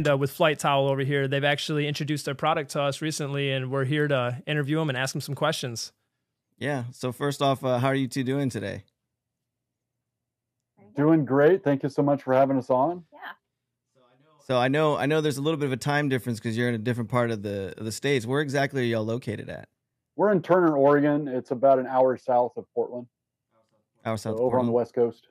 Scott Amanda with Flight Towel over here. They've actually introduced their product to us recently, and we're here to interview them and ask them some questions. Yeah. So first off, uh, how are you two doing today? Doing great. Thank you so much for having us on. Yeah. So I know I know there's a little bit of a time difference because you're in a different part of the of the states. Where exactly are y'all located at? We're in Turner, Oregon. It's about an hour south of Portland, Our so south over on the west coast.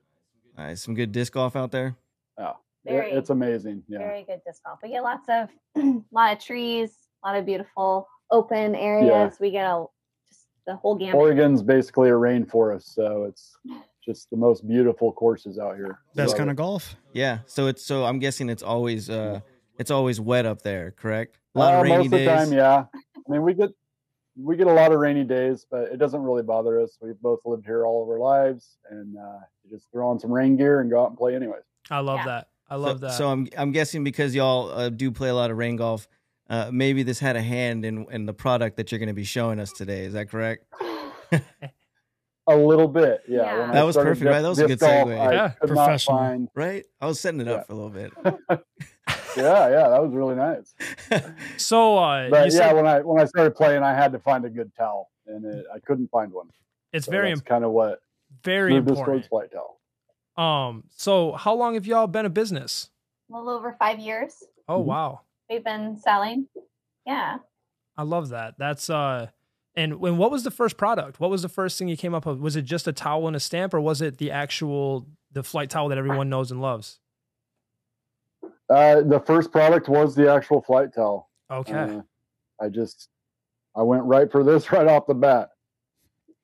All right, some good disc golf out there. Yeah, it- Very- it's amazing. Yeah, Very good disc golf. We get lots of lot of trees, a lot of beautiful open areas. We get a just the whole gamut. Oregon's basically a rainforest, so it's just the most beautiful courses out here. Best Love kind it. of golf. Yeah. So it's so I'm guessing it's always uh it's always wet up there, correct? A lot Uh, of rainy most of the time, yeah. I mean, we get we get a lot of rainy days, but it doesn't really bother us. We've both lived here all of our lives, and uh, just throw on some rain gear and go out and play anyways. I love Yeah. that. I So- love that. So I'm I'm guessing because y'all uh, do play a lot of rain golf, uh, maybe this had a hand in in the product that you're going to be showing us today. Is that correct? A little bit, yeah. Yeah. When I That was perfect, disc- right? That was a good golf, segue. I Yeah. Professional. find Right? I was setting it up Yeah. for a little bit. yeah, yeah, that was really nice. so uh, But you yeah, said when I when I started playing, I had to find a good towel, and it, I couldn't find one. it's So very that's im- kind of what very moved us important. towards flight towel. Um, so how long have y'all been a business? a little over five years. Oh Mhm. wow, We've been selling. Yeah. I love that. That's uh, and when what was the first product? What was the first thing you came up with? Was it just a towel and a stamp, or was it the actual the flight towel that everyone knows and loves? Uh, the first product was the actual flight towel. Okay. Uh, I just I went right for this right off the bat.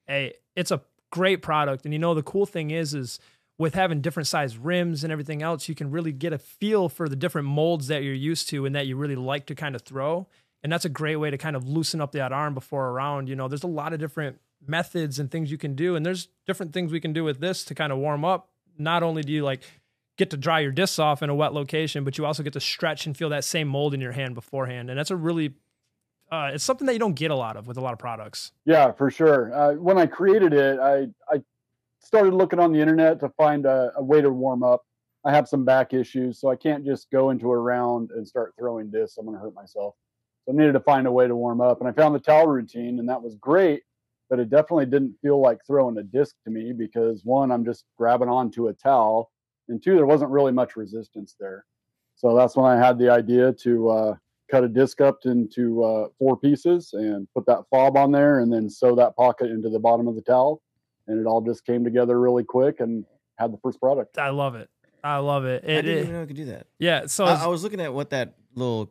hey, it's a great product. And you know, the cool thing is, is with having different size rims and everything else, you can really get a feel for the different molds that you're used to and that you really like to kind of throw. And that's a great way to kind of loosen up that arm before a round. You know, there's a lot of different methods and things you can do. And there's different things we can do with this to kind of warm up. Not only do you like get to dry your discs off in a wet location, but you also get to stretch and feel that same mold in your hand beforehand. And that's a really, uh, it's something that you don't get a lot of with a lot of products. Yeah, for sure. Uh, when I created it, I I started looking on the internet to find a, a way to warm up. I have some back issues, so I can't just go into a round and start throwing discs. I'm going to hurt myself. So I needed to find a way to warm up, and I found the towel routine, and that was great. But it definitely didn't feel like throwing a disc to me because one, I'm just grabbing onto a towel, and two, there wasn't really much resistance there. So that's when I had the idea to uh, cut a disc up into uh, four pieces and put that fob on there and then sew that pocket into the bottom of the towel and it all just came together really quick and had the first product I love it. I love it. I didn't it even know I could do that. yeah. So I, is, I was looking at what that little.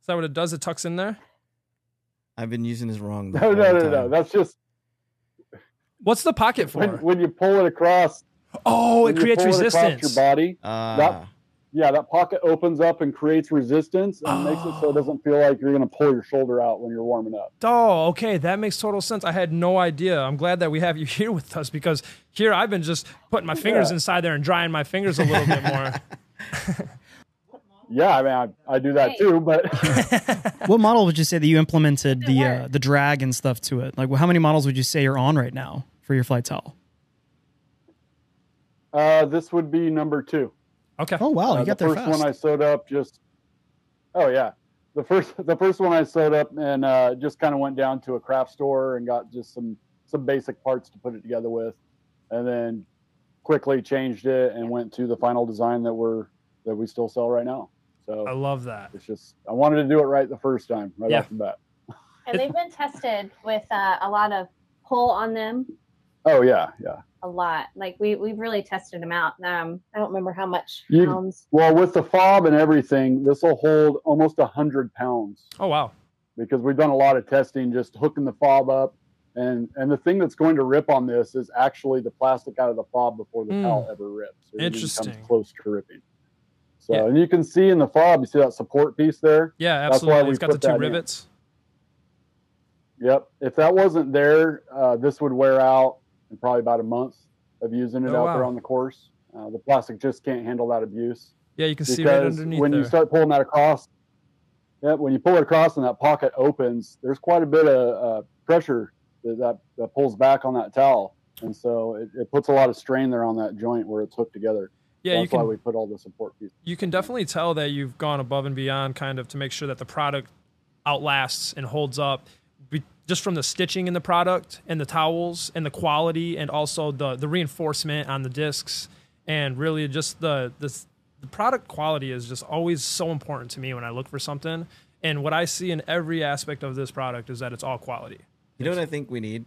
is that what it does? It tucks in there. I've been using this wrong. the no whole no no no that's just What's the pocket for? when, when you pull it across oh, it creates pull it resistance. your body Ah, yeah that pocket opens up and creates resistance and makes it so Oh. it doesn't feel like you're going to pull your shoulder out when you're warming up Oh, okay. That makes total sense. I had no idea. I'm glad that we have you here with us because here I've been just putting my fingers Yeah. inside there and drying my fingers a little bit more. yeah i mean i, I do that too but What model would you say that you implemented the uh, the drag and stuff to it? Like, how many models would you say you're on right now for your flight towel? uh, this would be number two Okay. Oh wow, Uh, you got the there first fast. one I sewed up just. Oh yeah, the first the first one I sewed up and uh, just kind of went down to a craft store and got just some some basic parts to put it together with, and then quickly changed it and went to the final design that we're that we still sell right now. So I love that. it's just I wanted to do it right the first time, right Yeah. off the bat. And they've been tested with uh, a lot of pull on them. Oh yeah, yeah. A lot. Like we we've really tested them out. Um, I don't remember how much You- pounds. Well, with the fob and everything, this will hold almost a hundred pounds. Oh wow. because we've done a lot of testing just hooking the fob up and and the thing that's going to rip on this is actually the plastic out of the fob before the Mm. towel ever rips It even Interesting. comes close to ripping so Yeah. and you can see in the fob you see that support piece there Yeah, absolutely. That's why we It's got the two that in. rivets. yep if that wasn't there uh, this would wear out probably about a month of using it Oh, out there on the course uh, the plastic just can't handle that abuse Yeah, you can see right underneath when there. you start pulling that across, yeah, when you pull it across and that pocket opens, there's quite a bit of uh, pressure that, that that pulls back on that towel, and so it, it puts a lot of strain there on that joint where it's hooked together. Yeah, you that's why can we put all the support pieces. you can definitely tell that you've gone above and beyond kind of to make sure that the product outlasts and holds up just from the stitching in the product and the towels and the quality and also the the reinforcement on the discs and really just the the, the product quality is just always so important to me when I look for something and what I see in every aspect of this product is that it's all quality. You know what I think we need?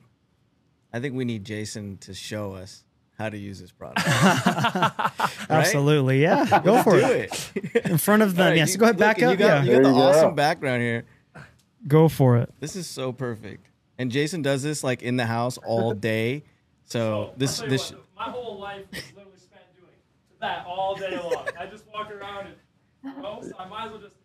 I think we need Jason to show us how to use this product. Absolutely, yeah. Go for Do it. it. In front of them. All right, yes, you- go ahead, look, back and up. You got, yeah, you got the you go. awesome background here. Go for it. This is so perfect. And Jason does this like in the house all day. So this this my whole life is literally spent doing that all day long. I just walk around and so I might as well just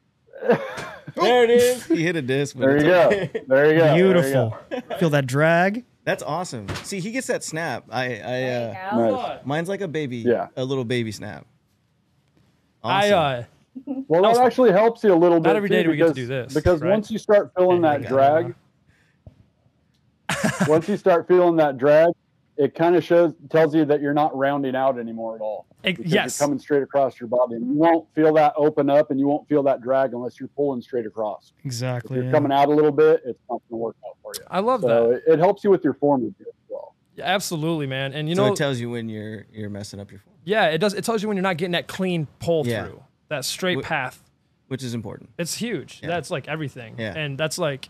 there it is. He hit a disc. There you it's go. There you go. There you Beautiful. Feel that drag. That's awesome. See, he gets that snap. I I uh. Nice. mine's like a baby. Yeah. A little baby snap. I Awesome. uh Well, Also- that actually helps you a little bit. Not every day do we get to because- do this, Because right? once you start feeling that drag, once you start feeling that drag, it kind of shows tells you that you're not rounding out anymore at all. Because yes. you're coming straight across your body, and you won't feel that open up, and you won't feel that drag unless you're pulling straight across. If Exactly. you're yeah. coming out a little bit, it's not going to work out for you. I love that. So it, it helps you with your form review as well. Yeah, absolutely, man. And you so know, it tells you when you're you're messing up your form, yeah, it does. It tells you when you're not getting that clean pull Yeah. through, that straight Wh- path. which is important. It's huge. Yeah. That's like everything. Yeah. And that's like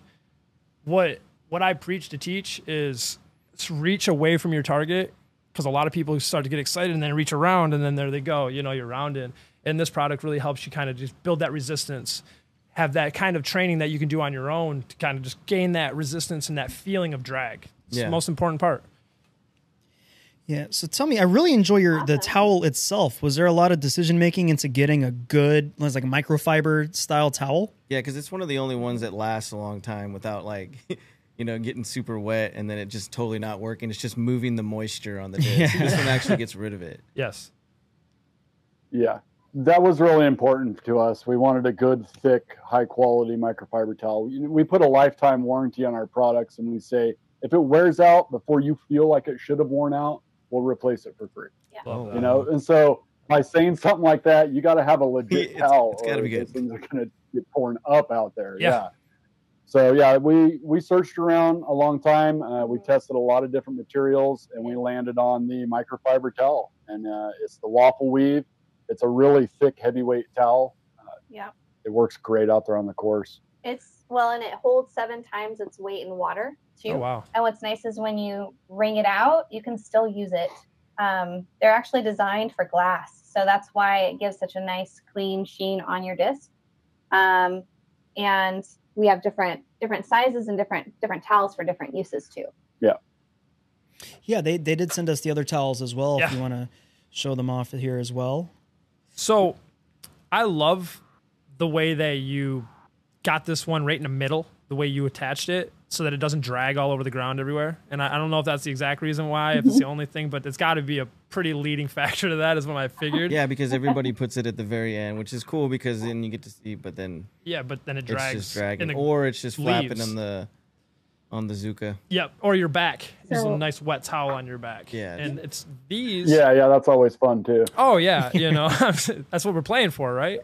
what what I preach to teach is to reach away from your target because a lot of people start to get excited and then reach around and then there they go. You know, you're rounded. And this product really helps you kind of just build that resistance. Have that kind of training that you can do on your own to kind of just gain that resistance and that feeling of drag. It's Yeah. the most important part. Yeah. So tell me, I really enjoy your the towel itself. Was there a lot of decision making into getting a good, like a microfiber style towel? Yeah, because it's one of the only ones that lasts a long time without like, you know, getting super wet and then it just totally not working. It's just moving the moisture on the disc. Yeah. This one actually gets rid of it. Yes. Yeah, that was really important to us. We wanted a good, thick, high quality microfiber towel. We put a lifetime warranty on our products, and we say if it wears out before you feel like it should have worn out, we'll replace it for free. Love Oh. You know, and so by saying something like that, you got to have a legit It's- towel. it's gotta be good. Things are going to get torn up out there. Yeah. Yeah. So yeah, we we searched around a long time. Uh, we tested a lot of different materials, and we landed on the microfiber towel. And uh, it's the waffle weave. It's a really thick, heavyweight towel. Yeah. It works great out there on the course. It's well, and it holds seven times its weight in water too. Oh wow. And what's nice is when you wring it out, you can still use it. Um, they're actually designed for glass, so that's why it gives such a nice, clean sheen on your disc. Um, and we have different different sizes and different different towels for different uses too. Yeah, Yeah, they they did send us the other towels as well. If you want to show them off here as well. So I love the way that you got this one right in the middle, the way you attached it so that it doesn't drag all over the ground everywhere. And I, I don't know if that's the exact reason why, if it's the only thing, but it's got to be a pretty leading factor to that, is what I figured. Yeah, because everybody puts it at the very end, which is cool because then you get to see, but then Yeah, but then it it's just dragging, in the- or it's just flapping on the on the Zuca. Yep, or your back. There's a nice wet towel on your back. Yeah. And it's these. Yeah, yeah, that's always fun too. Oh, yeah. You know, that's what we're playing for, right?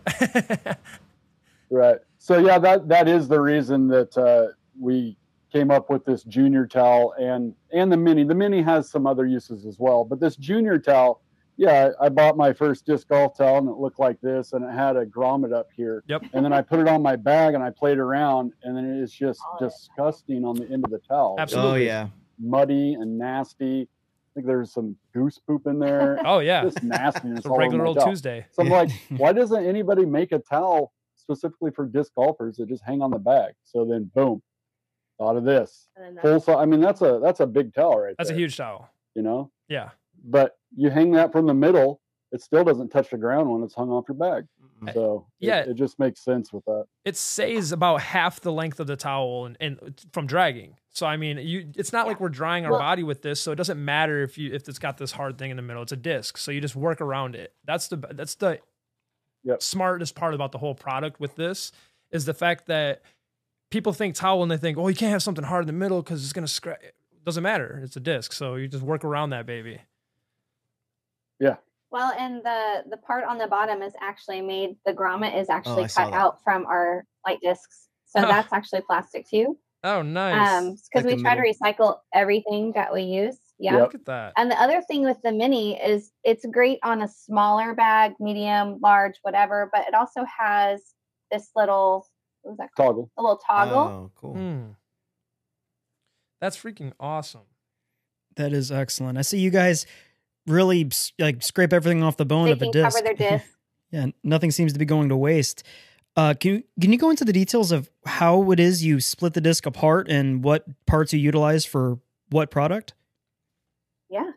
Right. So yeah, that that is the reason that uh, we came up with this junior towel and and the mini. The mini has some other uses as well, but this junior towel, yeah, I bought my first disc golf towel and it looked like this, and it had a grommet up here. Yep. And then I put it on my bag and I played around, and then it's just Oh, yeah. disgusting on the end of the towel. Absolutely. Oh yeah, muddy and nasty. I think there's some goose poop in there. Oh, yeah. Just nastiness. It's a regular old towel. Tuesday. So I'm like, why doesn't anybody make a towel specifically for disc golfers that just hang on the bag? So then, boom, thought of this full size. I mean, that's a that's a big towel right That's a huge towel. you know. Yeah. But you hang that from the middle, it still doesn't touch the ground when it's hung off your bag. So Yeah. it, just makes sense with that. it saves about half the length of the towel and, and from dragging. So I mean, you it's not like we're drying our Well- body with this, so it doesn't matter if you if it's got this hard thing in the middle. It's a disc, so you just work around it. That's the that's the Yep. smartest part about the whole product with this is the fact that people think towel and they think, oh, you can't have something hard in the middle because it's gonna scratch. Doesn't matter. It's a disc, so you just work around that baby. Yeah. Well, and the the part on the bottom is actually made. The grommet is actually Oh, cut out from our light discs, so Oh. that's actually plastic too. Oh, nice. Um, because Like we the try to recycle everything that we use. Yeah. Look at that. And the other thing with the mini is it's great on a smaller bag, medium, large, whatever, but it also has this little what was that called? Toggle. A little toggle. Oh, cool. Hmm. That's freaking awesome. That is excellent. I see you guys really like scrape everything off the bone they of a can disc. cover their disc. yeah, nothing seems to be going to waste. Uh, can you can you go into the details of how it is you split the disc apart and what parts you utilize for what product? yeah.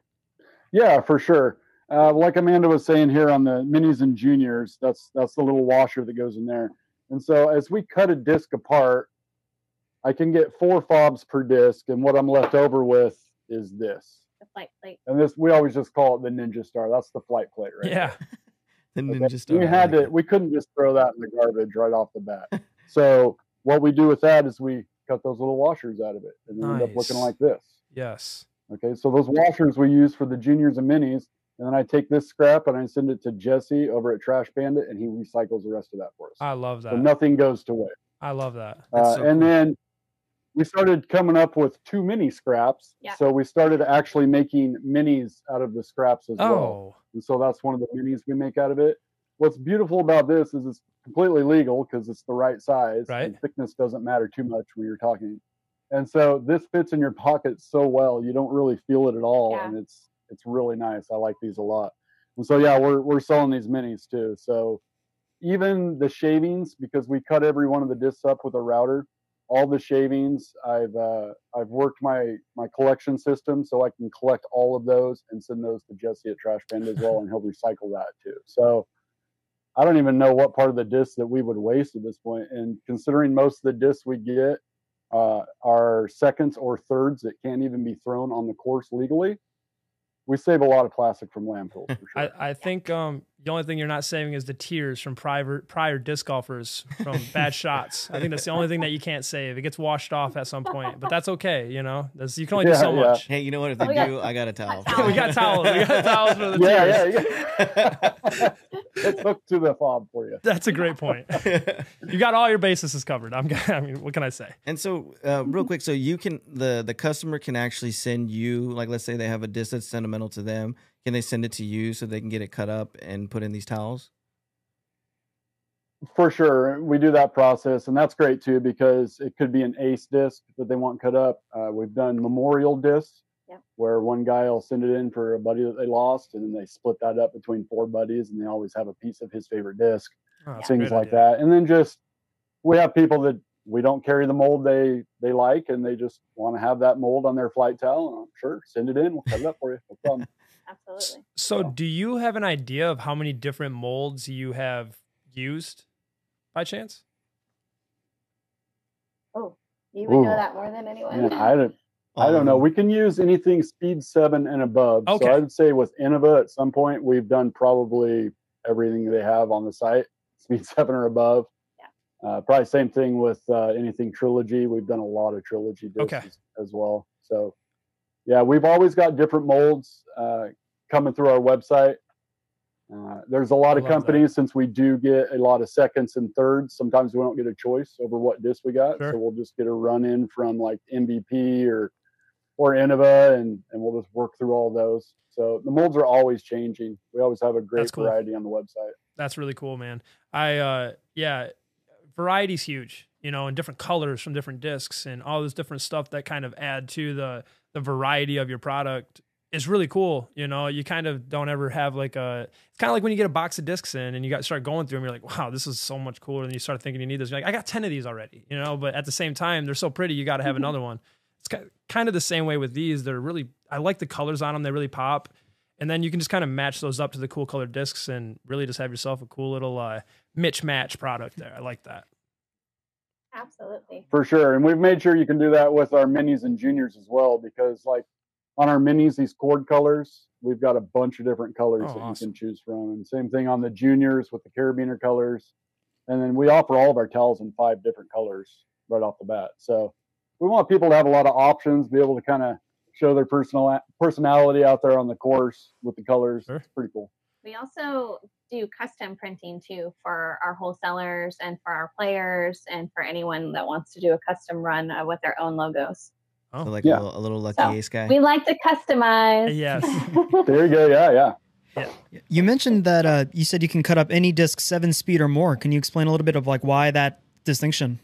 Yeah, for sure. Uh, like Amanda was saying here on the minis and juniors, that's that's the little washer that goes in there. And so as we cut a disc apart, I can get four fobs per disc, and what I'm left over with is this. The flight plate. And this we always just call it the Ninja Star. That's the flight plate, right? Yeah. The Okay. Ninja Star. we had to we couldn't just throw that in the garbage right off the bat so what we do with that is we cut those little washers out of it and they end up looking like this Yes. okay so those washers we use for the juniors and minis and then i take this scrap and i send it to jesse over at trash bandit and he recycles the rest of that for us I love so that. nothing goes to waste I love that. That's uh, so and cool. then we started coming up with too many scraps Yeah. so we started actually making minis out of the scraps as well Oh, and so that's one of the minis we make out of it. What's beautiful about this is it's completely legal because it's the right size. Right. And thickness doesn't matter too much when you're talking. And so this fits in your pocket so well, you don't really feel it at all, Yeah. and it's it's really nice. I like these a lot. And so yeah, we're we're selling these minis too. So even the shavings, because we cut every one of the discs up with a router, all the shavings I've uh, I've worked my my collection system so I can collect all of those and send those to Jesse at Trash Bandit as well, and he'll recycle that too. So I don't even know what part of the disc that we would waste at this point. And considering most of the discs we get uh, are seconds or thirds that can't even be thrown on the course legally, we save a lot of plastic from landfills for sure. I, I think um, the only thing you're not saving is the tears from prior prior disc golfers from bad shots. I think that's the only thing that you can't save. It gets washed off at some point, but that's okay. You know, that's, you can only do so yeah. much. Hey, you know what? If they Oh, we got- do, I got a towel. we got towels. We got towels for the yeah, tears. yeah, yeah. it's hooked to the fob for you. That's a great point. You got all your bases covered. I'm. I mean, what can I say? And so, uh, real quick, so you can the the customer can actually send you, like, let's say they have a disc that's sentimental to them. Can they send it to you so they can get it cut up and put in these towels? For sure, we do that process, and that's great too because it could be an ace disc that they want cut up. Uh, we've done memorial discs Yep. where one guy will send it in for a buddy that they lost, and then they split that up between four buddies, and they always have a piece of his favorite disc, Oh, things like idea. that. And then just we have people that we don't carry the mold they they like, and they just want to have that mold on their flight towel. And I'm sure send it in, we'll cut it up for you. No problem. Absolutely. So, do you have an idea of how many different molds you have used, by chance? Oh, you would know that more than anyone. Man, I don't. I don't know. Um, We can use anything speed seven and above. Okay. So I would say with Innova at some point we've done probably everything they have on the site, speed seven or above. Yeah. Uh, probably same thing with uh, anything trilogy. We've done a lot of trilogy discs Okay. as, as well. So yeah, we've always got different molds uh, coming through our website. Uh, there's a lot of love that. companies since we do get a lot of seconds and thirds. Sometimes we don't get a choice over what disc we got, Sure. so we'll just get a run in from like MVP or or Innova, and and we'll just work through all those. So the molds are always changing. We always have a great cool. variety on the website. That's really cool, man. I uh yeah, variety's huge, you know, and different colors from different discs and all this different stuff that kind of add to the the variety of your product is really cool. You know, you kind of don't ever have like a it's kind of like when you get a box of discs in and you got start going through them, you're like, wow, this is so much cooler. And you start thinking you need this. You're like, I got 10 of these already, you know, but at the same time, they're so pretty, you got to have another one. It's kind of the same way with these. They're really, I like the colors on them. They really pop. And then you can just kind of match those up to the cool colored discs and really just have yourself a cool little uh, Mitch match product there. I like that. Absolutely. For sure. And we've made sure you can do that with our minis and juniors as well, because like on our minis, these cord colors, we've got a bunch of different colors Oh, that awesome. you can choose from. And same thing on the juniors with the carabiner colors. And then we offer all of our towels in five different colors right off the bat. So we want people to have a lot of options, be able to kind of show their personal personality out there on the course with the colors. Sure. It's pretty cool. We also do custom printing too for our wholesalers and for our players and for anyone that wants to do a custom run uh, with their own logos. Oh. So like Yeah. a, little, a little lucky So, ace guy. We like to customize. Yes. There you go. Yeah, yeah. Yeah. You mentioned that uh, you said you can cut up any disc seven speed or more. Can you explain a little bit of like why that distinction?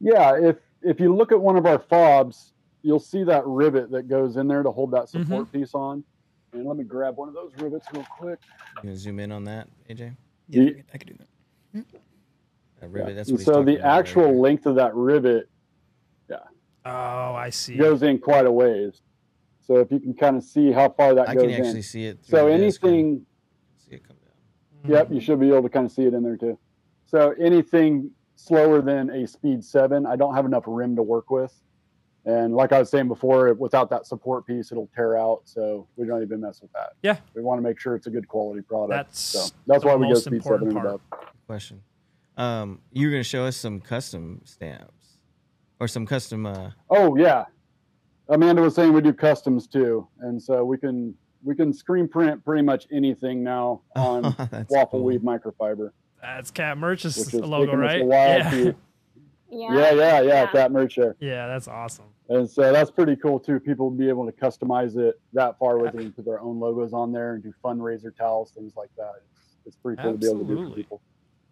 Yeah, if if you look at one of our fobs, you'll see that rivet that goes in there to hold that support piece on. And let me grab one of those rivets real quick. You gonna zoom in on that, AJ? Yeah, Ye- I could do that. That rivet. That's what so the about right actual length of that rivet yeah. Oh, I see. goes in quite a ways. So if you can kind of see how far that I goes in. I can actually in. see it. So the disc and anything See it come down. Mm-hmm. Yep, you should be able to kind of see it in there too. So anything slower than a speed seven, I don't have enough rim to work with. And like I was saying before, without that support piece, it'll tear out. So we don't even mess with that. Yeah. We want to make sure it's a good quality product. That's so that's the why we go most speed seven important and part. above. Question. Um, you're gonna show us some custom stamps or some custom. Uh, Oh yeah. Amanda was saying we do customs too. And so we can we can screen print pretty much anything now on that's waffle cool. weave microfiber. That's Cat Merch's Which is logo, right? a while Yeah. Yeah. yeah, yeah, yeah, cat merch there. yeah, that's awesome. And so that's pretty cool too. People be able to customize it that far with they can put their own logos on there and do fundraiser towels, things like that. It's, it's pretty cool to be able to do for Absolutely. people.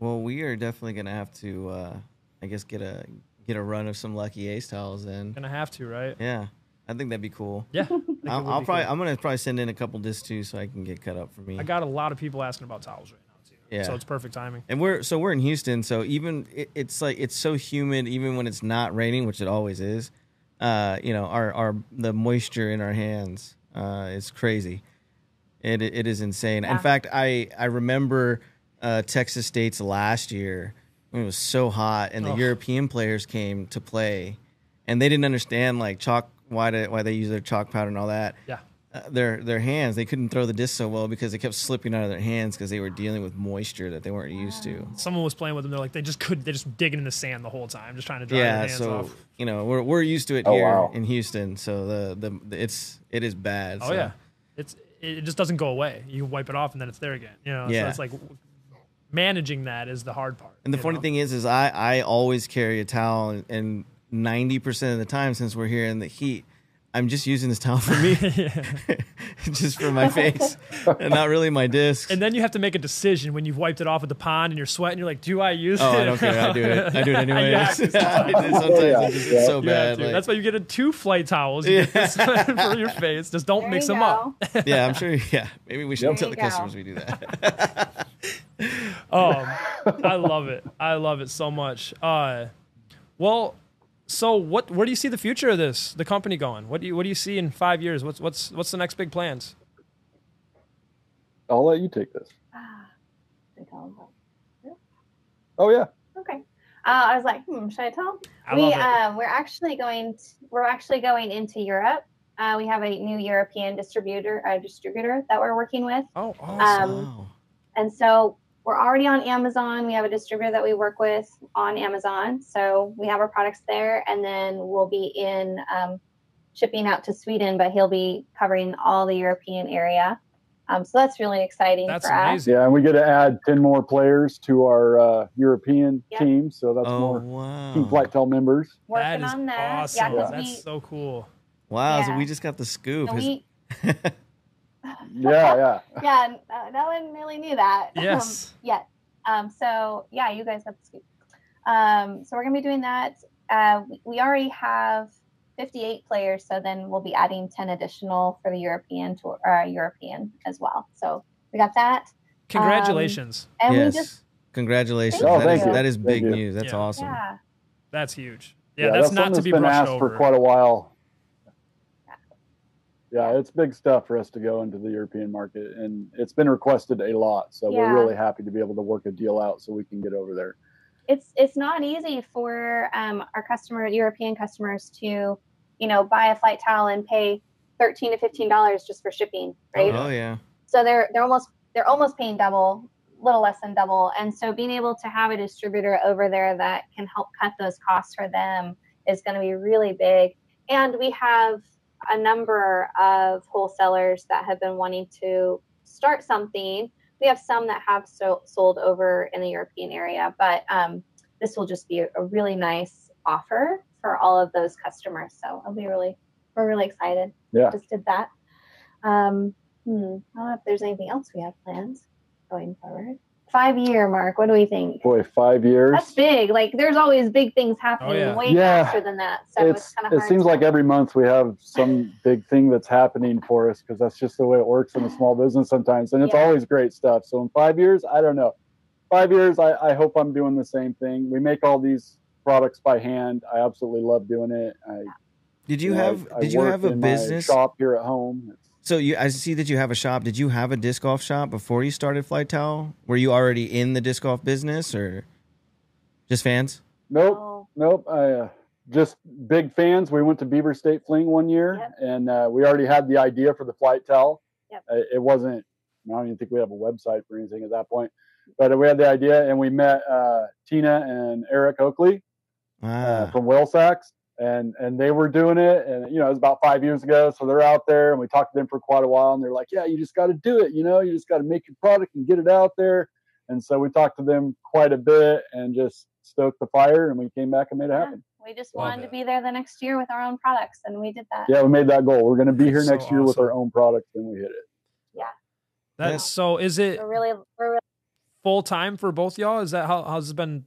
Well, we are definitely gonna have to, uh, I guess, get a get a run of some lucky ace towels. Then, Gonna have to, right? yeah, I think that'd be cool. Yeah. I think it I'll, would I'll be probably, cool. I'm gonna probably send in a couple discs too, so I can get cut up for me. I got a lot of people asking about towels right now too. Yeah. So it's perfect timing. And we're so we're in Houston, so even it, it's like it's so humid, even when it's not raining, which it always is. Uh, you know, our our the moisture in our hands uh, is crazy. It it is insane. In fact, I I remember uh, Texas State's last year when it was so hot, and the Ugh. European players came to play, and they didn't understand like chalk why to, why they use their chalk powder and all that Yeah. Their their hands. They couldn't throw the disc so well because it kept slipping out of their hands because they were dealing with moisture that they weren't used to. Someone was playing with them. They're like, they just couldn't. They're just digging in the sand the whole time, just trying to dry their Yeah, hands so off. you know we're we're used to it Oh, here wow. in Houston. So the, the the it's it is bad. Oh so- yeah, it's it just doesn't go away. You wipe it off and then it's there again. You know, so Yeah. it's like managing that is the hard part. And the funny know? thing is, is I I always carry a towel, and ninety percent of the time since we're here in the heat. I'm just using this towel for me, just for my face, and not really my discs. and then you have to make a decision when you've wiped it off at the pond and you're sweating. You're like, do I use oh, it? I don't care. I do it. I do it anyway. You have to. Sometimes Yeah, it's just yeah. so You bad. to. like- That's why you get a two flight towels. You get this for your face. Just don't There mix you them up. yeah, I'm sure. Yeah, maybe we should Yep. tell the go. customers we do that. Um, I love it. I love it so much. Uh, well, so what? Where do you see the future of this? The company going? What do you What do you see in five years? What's What's What's the next big plans? I'll let you take this. Ah, they tell them about- Oh yeah. Okay. Uh, I was like, hmm, should I tell? 'em? I we love it. um, we're actually going. t- we're actually going into Europe. Uh, we have a new European distributor, uh, distributor that we're working with, oh, awesome. um, and so we're already on Amazon. We have a distributor that we work with on Amazon, so we have our products there, and then we'll be in um, shipping out to Sweden, but he'll be covering all the European area. Um, so that's really exciting That's for us. Yeah, and we get to add ten more players to our uh, European Yeah. team, so that's oh more wow! Team Flightowel members. Working That is on that. awesome. Yeah, 'cause That's we, so cool. Wow! So we just got the scoop. and Has- we Yeah, yeah. yeah, n- uh, no one really knew that Yes. um, yet. Um, so yeah, you guys have the scoop. Um, so we're gonna be doing that. Uh, we, we already have 58 players, so then we'll be adding 10 additional for the European tour, uh, European as well. So we got that, Congratulations. and yes. we just Congratulations! Oh, That thank Is, that is big news. That's Yeah. awesome. yeah, that's huge. Yeah, that's, not to be been brushed asked over. for quite a while. Yeah, it's big stuff for us to go into the European market, and it's been requested a lot. So Yeah. we're really happy to be able to work a deal out so we can get over there. it's it's not easy for um, our customer European customers to, you know, buy a flight towel and pay 13 to 15 dollars just for shipping, right? Oh yeah. so they're they're almost they're almost paying double little less than double and so being able to have a distributor over there that can help cut those costs for them is going to be really big and we have a number of wholesalers that have been wanting to start something. We have some that have so, sold over in the European area, but um, this will just be a, a really nice offer for all of those customers. So I'll be really, we're really excited. Yeah. Just did that. Um, hmm, I don't know if there's anything else we have planned going forward. Five year mark. What do we think? Boy, five years. That's big. Like there's always big things happening oh, yeah. way Yeah. faster than that. So it's, it's kind of it hard. seems to- like every month we have some big thing that's happening for us because that's just the way it works in a small business sometimes and it's Yeah. always great stuff so in five years i don't know five years I, I hope i'm doing the same thing we make all these products by hand i absolutely love doing it I, Did you know, have I did you have a business? shop here at home It's- So you I see that you have a shop. Did you have a disc golf shop before you started Flight Towel? Were you already in the disc golf business or just fans? nope Oh, Nope. I, uh, just big fans. We went to Beaver State Fling one year, Yep. and uh, we already had the idea for the flight towel. Yep. Uh, it wasn't. I don't even think we have a website for anything at that point, but we had the idea, and we met uh, Tina and Eric Oakley uh, Ah, from Whale Sacs, and and they were doing it, and you know it was about five years ago. So they're out there, and we talked to them for quite a while, and they're like, "Yeah, you just got to do it. You know, you just got to make your product and get it out there." And so we talked to them quite a bit, and just stoked the fire, and we came back and made it yeah. happen. We just Love wanted to be there the next year with our own products, and we did that. Yeah, we made that goal. We're going to be here So next year with our own products, and we hit it. Yeah that's so. Is it We're really, we're really full time for both y'all? Is that how how's it been?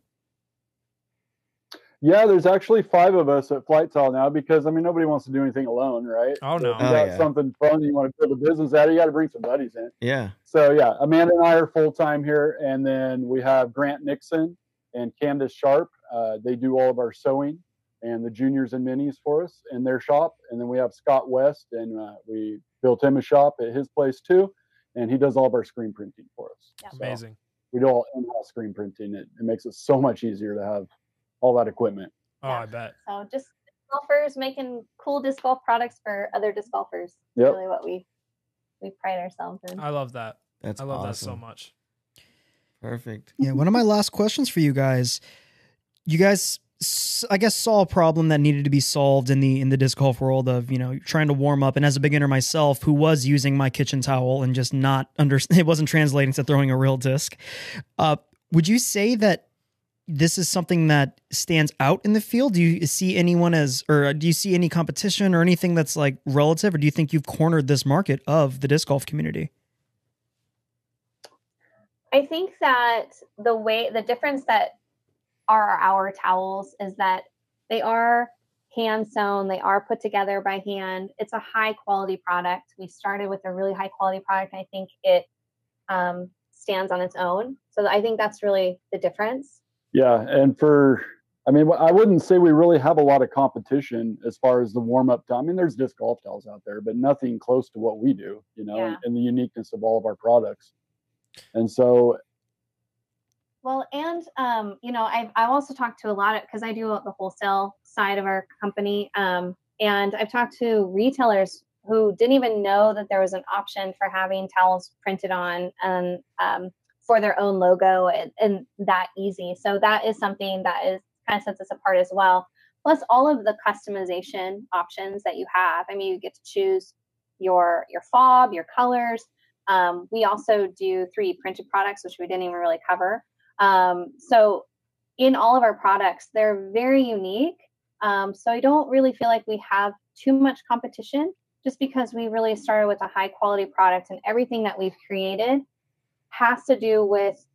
Yeah, there's actually five of us at Flight Towel now because I mean nobody wants to do anything alone, right? Oh, So no. if you Oh, got yeah. something fun you want to build a business out of, you got to bring some buddies in. yeah. So yeah, Amanda and I are full time here, and then we have Grant Nixon and Candace Sharp. Uh, they do all of our sewing and the juniors and minis for us in their shop, and then we have Scott West, and uh, we built him a shop at his place too, and he does all of our screen printing for us. Yeah. So Amazing. we do all in-house screen printing. It, it makes it so much easier to have all that equipment. Oh, I bet. so just golfers making cool disc golf products for other disc golfers. Is Yep. really what we we pride ourselves in. I love that. That's I love awesome. that so much. Perfect. Yeah, one of my last questions for you guys. You guys I guess saw a problem that needed to be solved in the in the disc golf world of, you know, trying to warm up and as a beginner myself who was using my kitchen towel and just not under it wasn't translating to throwing a real disc. Uh would you say that this is something that stands out in the field? Do you see anyone as or do you see any competition or anything that's like relative or do you think you've cornered this market of the disc golf community? I think that the way the difference that are our towels is that they are hand sewn, they are put together by hand. It's a high quality product. We started with a really high quality product. I think it um, stands on its own. So I think that's really the difference. Yeah, and for I mean, I wouldn't say we really have a lot of competition as far as the warm up time. I mean, there's disc golf towels out there, but nothing close to what we do, you know, Yeah. and, the uniqueness of all of our products. And so, Well, and um, you know, I've I've also talked to a lot of because I do the wholesale side of our company, um, and I've talked to retailers who didn't even know that there was an option for having towels printed on and um, for their own logo and, and that easy. So that is something that is kind of sets us apart as well. Plus, all of the customization options that you have. I mean, you get to choose your your fob, your colors. Um, we also do 3D printed products, which we didn't even really cover. Um, so, in all of our products, they're very unique. Um, so, I don't really feel like we have too much competition just because we really started with a high quality product and everything that we've created has to do with,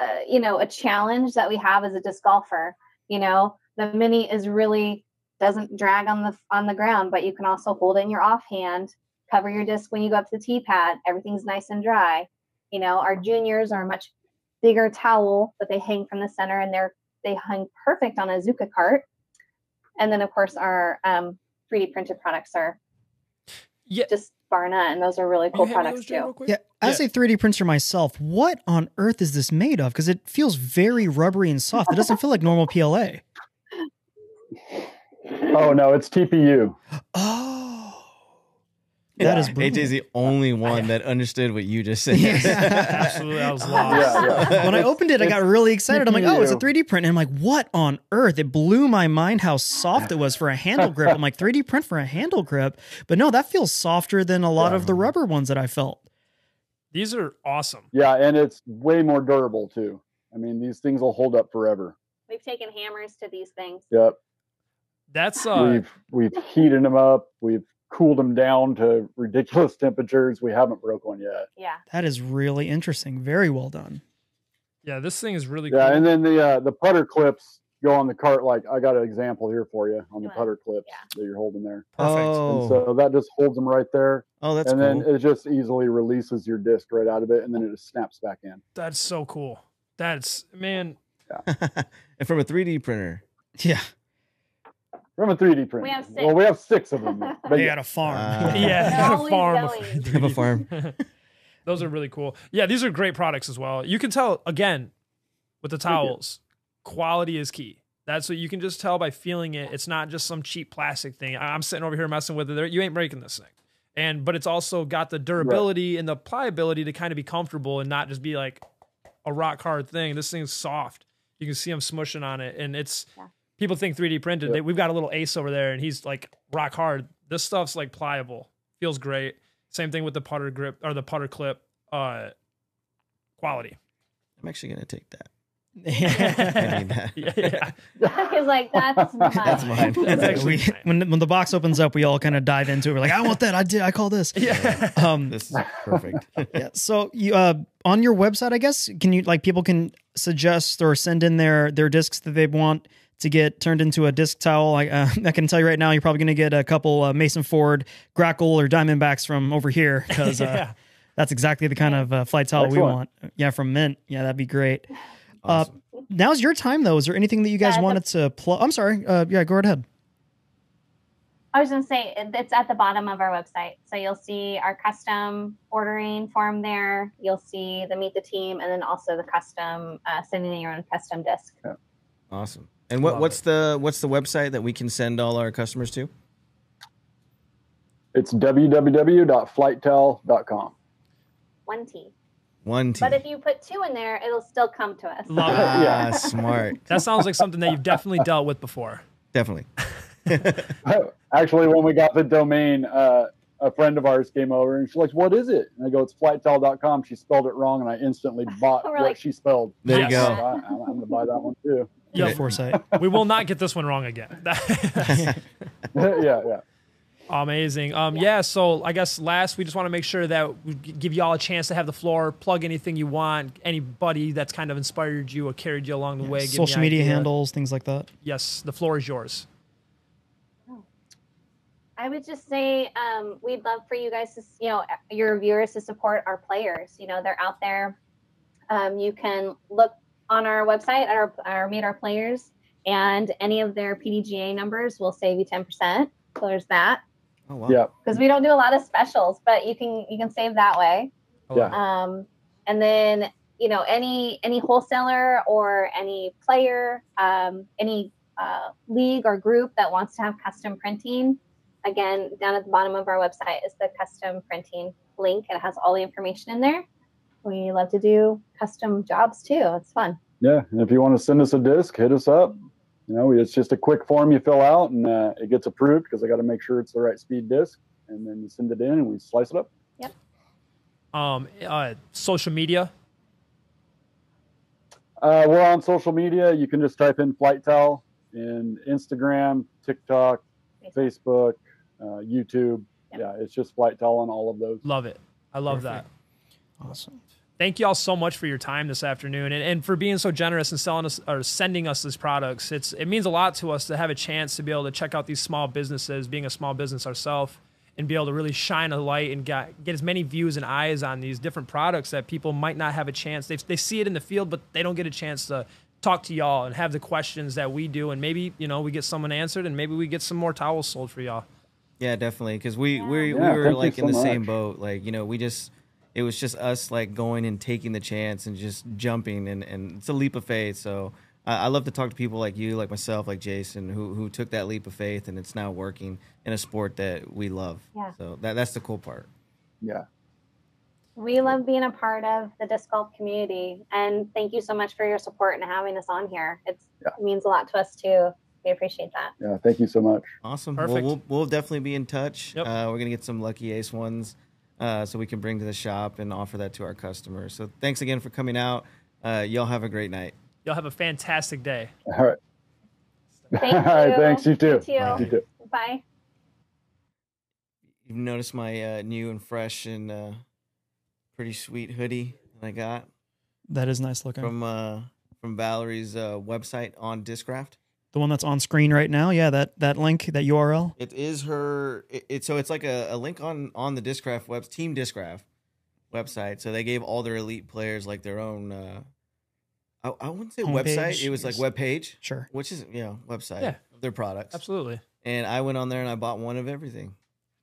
uh, you know, a challenge that we have as a disc golfer. You know, the mini is really doesn't drag on the on the ground, but you can also hold it in your offhand cover your disc when you go up to the tee pad. Everything's nice and dry. You know, our juniors are a much bigger towel, but they hang from the center and they're they hang perfect on a Zuca cart. And then of course our um, 3D printed products are Yeah. just bar none. And those are really cool hit me products those, Jay, real too. Yeah, as a 3D printer myself, what on earth is this made of? Because it feels very rubbery and soft. It doesn't feel like normal PLA. oh no, it's TPU. Oh. That is AJ's the only one that understood what you just said. Absolutely, I was lost. Yeah, yeah. when I opened it, I got really excited. I'm like, oh, it's a 3D print. And I'm like, what on earth? It blew my mind how soft it was for a handle grip. I'm like, 3D print for a handle grip. But no, that feels softer than a lot of the rubber ones that I felt. These are awesome. Yeah, and it's way more durable too. I mean, these things will hold up forever. We've taken hammers to these things. Yep. That's uh, we've we've heated them up. We've cooled them down to ridiculous temperatures. We haven't broke one yet. Yeah. That is really interesting. Very well done. yeah. This thing is really Yeah, cool. and then the uh, the putter clips go on the cart. Like I got an example here for you on the putter clips yeah. that you're holding there. Perfect. And Oh, so that just holds them right there, oh, that's and cool. then it just easily releases your disc right out of it, and then it just snaps back in. That's so cool. That's man. Yeah. and from a 3D printer. Yeah. From a 3D printer. have six. Well, we have six of them. But They yeah, got a farm. Uh, Yeah, They're got a farm. of Have a farm. Those are really cool. Yeah, these are great products as well. You can tell again with the towels, quality is key. That's what you can just tell by feeling it. It's not just some cheap plastic thing. I- I'm sitting over here messing with it. You ain't breaking this thing. And but it's also got the durability and the pliability to kind of be comfortable and not just be like a rock hard thing. This thing's soft. You can see them smushing on it, and it's Yeah. People think 3D printed. Yep. They, we've got a little ace over there, and he's like rock hard. This stuff's like pliable, feels great. Same thing with the putter grip or the putter clip. Uh, quality. I'm actually gonna take that. I yeah. need that. Yeah, yeah. He's like, that's mine. That's mine. That's actually we, when when the box opens up, we all kind of dive into it. We're like, I want that. I did. I call this. yeah. Um, This is perfect. yeah. So you uh on your website, I guess, can you like people can suggest or send in their their discs that they want to get turned into a disc towel. I, uh, I can tell you right now, you're probably going to get a couple uh, Mason Ford Grackle or Diamondbacks from over here because uh, Yeah. that's exactly the kind of uh, flight towel we Excellent. want. Yeah, from Mint. Yeah, that'd be great. Awesome. Uh, now's your time though. Is there anything that you guys Yeah, the- wanted to plug? I'm sorry. Uh, yeah, go right ahead. I was going to say it's at the bottom of our website. So you'll see our custom ordering form there. You'll see the meet the team, and then also the custom uh, sending your own custom disc. awesome. And what, Love what's the what's the website that we can send all our customers to? it's www.flightowel.com. One T. One T. But if you put two in there, it'll still come to us. Love it. ah, Yeah. smart. That sounds like something that you've definitely dealt with before. Definitely. Actually, when we got the domain, uh, a friend of ours came over and she's like, "What is it?" And I go, "It's flighttel.com." She spelled it wrong, and I instantly bought what like- she spelled. There you Yes. Go. I, I'm going to buy that one too. Good Yep. foresight. We will not get this one wrong again. yeah, yeah. Amazing. Um, yeah. So I guess last we just want to make sure that we give y'all a chance to have the floor, plug anything you want, anybody that's kind of inspired you or carried you along the way. give Social an media idea. handles, things like that. Yes, the floor is yours. I would just say um, we'd love for you guys to, you know, your viewers to support our players. You know, they're out there. Um, you can look on our website at our, our Meet Our Players, and any of their PDGA numbers will save you 10%. So there's that. Oh wow. Yeah. Because we don't do a lot of specials, but you can you can save that way. I Yeah. Um, and then you know any any wholesaler or any player, um, any uh, league or group that wants to have custom printing, again down at the bottom of our website is the custom printing link. It has all the information in there. We love to do custom jobs too. It's fun. Yeah, and if you want to send us a disc, hit us up. You know, it's just a quick form you fill out, and uh, it gets approved because I got to make sure it's the right speed disc, and then you send it in, and we slice it up. Um, uh, social media. Uh, we're on social media. You can just type in Flight Towel in Instagram, TikTok, Facebook, uh, YouTube. Yep. Yeah, it's just Flight Towel on all of those. Love it. I love Perfect. that. Awesome. Thank you all so much for your time this afternoon and, and for being so generous and selling us or sending us these products. It's it means a lot to us to have a chance to be able to check out these small businesses, being a small business ourselves, and be able to really shine a light and get, get as many views and eyes on these different products that people might not have a chance. They, they see it in the field, but they don't get a chance to talk to y'all and have the questions that we do. And maybe, you know, we get someone answered and maybe we get some more towels sold for y'all. Yeah, definitely. Because we we, Yeah, we were you like in so the same boat. Like you know, we just it was just us like going and taking the chance and just jumping, and and it's a leap of faith. So I, I love to talk to people like you, like myself, like Jason, who who took that leap of faith and it's now working in a sport that we love. Yeah. So that that's the cool part. Yeah. We love being a part of the disc golf community, and thank you so much for your support and having us on here. It's, Yeah. It means a lot to us too. We appreciate that. Yeah. Thank you so much. Awesome. Perfect. Well, we'll we'll definitely be in touch. Yep. Uh, we're gonna get some lucky ace ones, uh, so we can bring to the shop and offer that to our customers. So thanks again for coming out. Uh, y'all have a great night. Y'all have a fantastic day. All right. Thank All right. you. Thanks. You too. Thank you. Bye. You too. Bye. You've noticed my uh, new and fresh and uh, pretty sweet hoodie that I got That is nice looking. from uh, from Valerie's uh, website on Discraft. The one that's on screen right now. Yeah, that that link, that URL. It is her. It, it so it's like a, a link on on the Discraft web Team Discraft website. So they gave all their elite players like their own. Uh, I, I wouldn't say Homepage, website. It was like web page, Sure. which is you know website Yeah. of their products. Absolutely. And I went on there and I bought one of everything,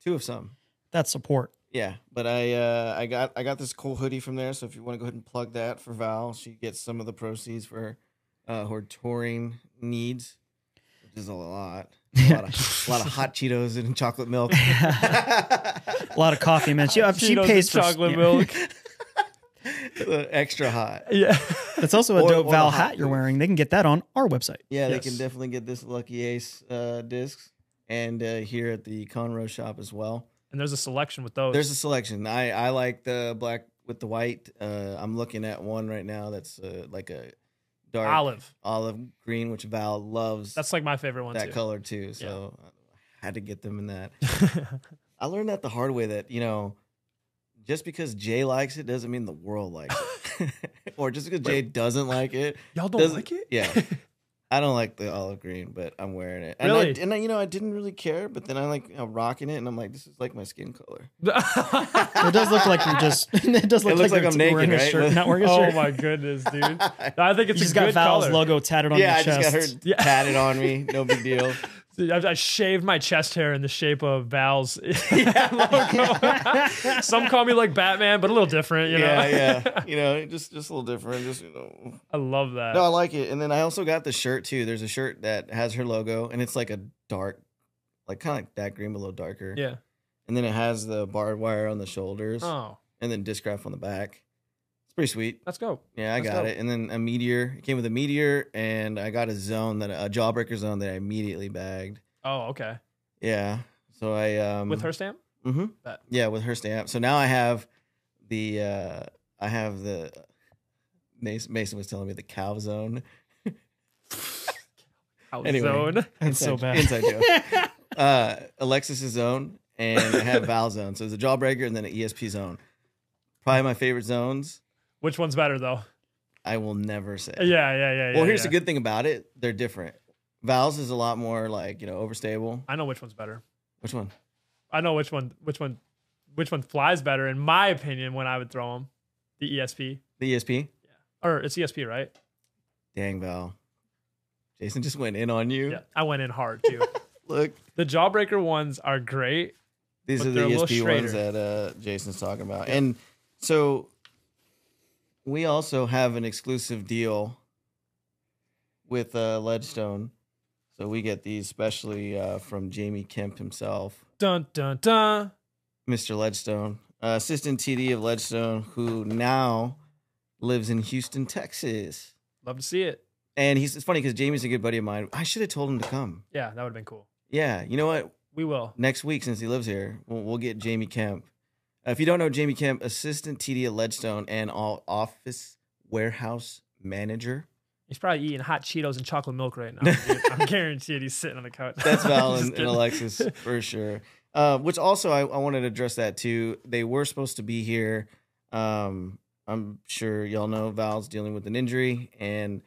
two of some. That's support. Yeah, but I uh, I got I got this cool hoodie from there. So if you want to go ahead and plug that for Val, she gets some of the proceeds for uh, her touring needs, which is a lot. A lot of, a lot of hot Cheetos and chocolate milk. A lot of coffee, man. She, she Cheetos pays and for chocolate yeah. milk. Uh, Extra hot. Yeah. That's also a Or- dope or Val hat you're wearing. They can get that on our website. Yeah, they can definitely get this Lucky Ace uh, discs, and uh, here at the Conroe shop as well. And there's a selection with those. There's a selection. I I like the black with the white. Uh, I'm looking at one right now that's uh, like a dark olive. olive green, which Val loves. That's like my favorite one that too. color too. So I had to get them in that. I learned that the hard way that you know, just because Jay likes it doesn't mean the world likes it, or just because Jay doesn't like it. Y'all don't like it? Yeah. I don't like the olive green, but I'm wearing it. And Really? I, and I, you know, I didn't really care, but then I like I'm rocking it, and I'm like, this is like my skin color. It does look like you're just. It does look It looks like, like you're I'm wearing naked, a right? shirt, not wearing a oh shirt. oh my goodness, dude. I think You it's just a got good Val's color. logo tatted on yeah, I your just chest. got her Yeah. tatted on me. No big deal. Dude, I, I shaved my chest hair in the shape of Val's logo. Some call me like Batman, but a little different. You know? yeah, yeah. You know, just just a little different. Just you know. I love that. No, I like it. And then I also got the shirt too. There's a shirt that has her logo, and it's like a dark, like kind of like that green, but a little darker. yeah. And then it has the barbed wire on the shoulders, Oh, and then discraft on the back. It's pretty sweet. let's go. Yeah, I That's got dope. it. And then a meteor. It came with a meteor, and I got a zone that a jawbreaker zone that I immediately bagged. Oh, okay. Yeah. So I um With her stamp? Mm-hmm. Bet. Yeah, with her stamp. So now I have the uh I have the Mason, Mason was telling me the cow zone. House Anyway. zone. That's so Inside- bad. Inside joke. uh, Alexis's zone, and I have Val zone. So it's a jawbreaker and then an ESP zone. Probably my favorite zones. Which one's better though? I will never say. Yeah, yeah, yeah. yeah Well, here's yeah. the good thing about it: they're different. Val's is a lot more like you know overstable. I know which one's better. Which one? I know which one, which one, which one flies better in my opinion when I would throw them. The ESP The ESP. Yeah. Or it's ESP, right? Dang, Val. Jason just went in on you. Yeah, I went in hard too. Look, the jawbreaker ones are great. these are the they're a little ESP ones that uh, Jason's talking about, and so we also have an exclusive deal with uh, Ledgestone. So we get these specially uh, from Jamie Kemp himself, Dun dun dun. Mr. Ledgestone, uh, assistant TD of Ledgestone, who now lives in Houston, Texas. Love to see it. And he's it's funny because Jamie's a good buddy of mine. I should have told him to come. Yeah, that would have been cool. Yeah, you know what? We will. Next week, since he lives here, we'll, we'll get Jamie Kemp. Uh, if you don't know Jamie Kemp, assistant TD at Ledgestone and all office warehouse manager. He's probably eating hot Cheetos and chocolate milk right now. I'm guaranteed he's sitting on the couch. That's Val and, and. Alexis for sure. Uh, which also I, I wanted to address that too. They were supposed to be here. Um, I'm sure y'all know Val's dealing with an injury, and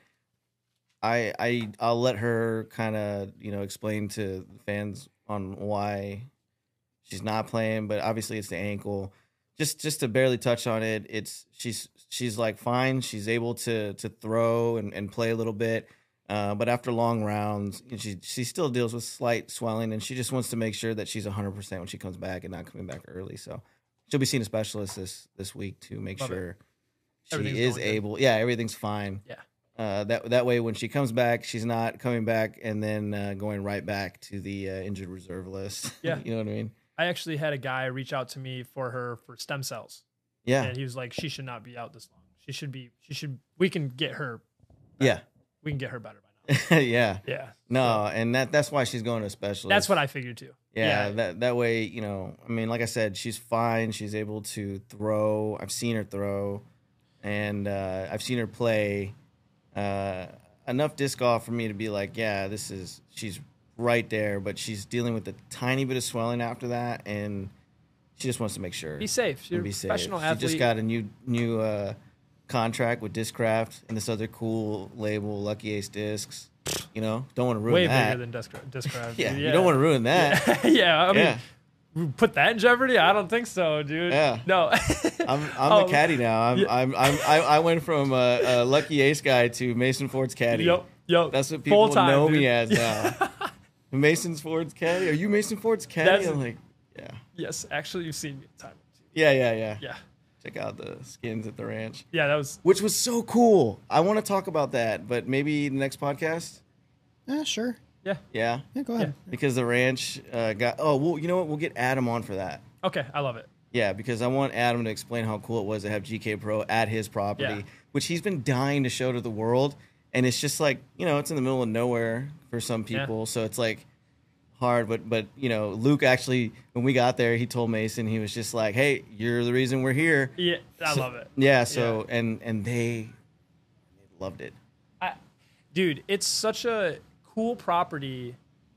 I I I'll let her kind of you know explain to fans on why she's not playing. But obviously it's the ankle. Just just to barely touch on it, it's she's she's like fine. She's able to to throw and, and play a little bit. Uh, but after long rounds, she she still deals with slight swelling, and she just wants to make sure that she's 100 percent when she comes back and not coming back early. So she'll be seeing a specialist this this week to make Love it. sure she is good. able. Yeah, everything's fine. Yeah. Uh, that that way, when she comes back, she's not coming back and then uh, going right back to the uh, injured reserve list. Yeah. you know what I mean. I actually had a guy reach out to me for her for stem cells, Yeah, and he was like, "She should not be out this long. She should be. She should. We can get her. yeah, We can get her better by now." yeah. Yeah, No, and that that's why she's going to a specialist. that's what I figured too. Yeah, Yeah. that that way, you know, I mean, like I said, she's fine. She's able to throw. I've seen her throw, and uh, I've seen her play uh, enough disc golf for me to be like, yeah, this is she's right there. But she's dealing with a tiny bit of swelling after that, and she just wants to make sure Be safe. You're be safe. professional She athlete. just got a new new uh, contract with Discraft and this other cool label, Lucky Ace Discs. You know, don't want to ruin way that. bigger than disc, discraft. yeah, you don't want to ruin that. yeah, I mean, yeah. put that in jeopardy? I don't think so, dude. Yeah. No. I'm I'm Oh, the caddy now. I'm yeah. I'm, I'm I, I went from a, a lucky ace guy to Mason Ford's caddy. Yep. Yep. That's what people know me as now. Mason Ford's caddy. Are you Mason Ford's caddy? That's- I'm like, yeah, Yes, actually, you've seen me a time. yeah, yeah, yeah. Yeah. Check out the skins at the ranch, Yeah, that was. which was so cool. I want to talk about that, but maybe the next podcast. Yeah, sure. Yeah. Yeah, Yeah, go ahead. because the ranch uh, got. Oh, well, you know what? We'll get Adam on for that. Okay, I love it. Yeah, because I want Adam to explain how cool it was to have GK Pro at his property, Yeah. which he's been dying to show to the world. And it's just like, you know, it's in the middle of nowhere for some Yeah. people. So it's like hard. But, but, you know, Luke actually, when we got there, he told Mason, he was just like, hey, you're the reason we're here. Yeah, I So- love it. Yeah. So, and, and they loved it. I, dude, it's such a cool property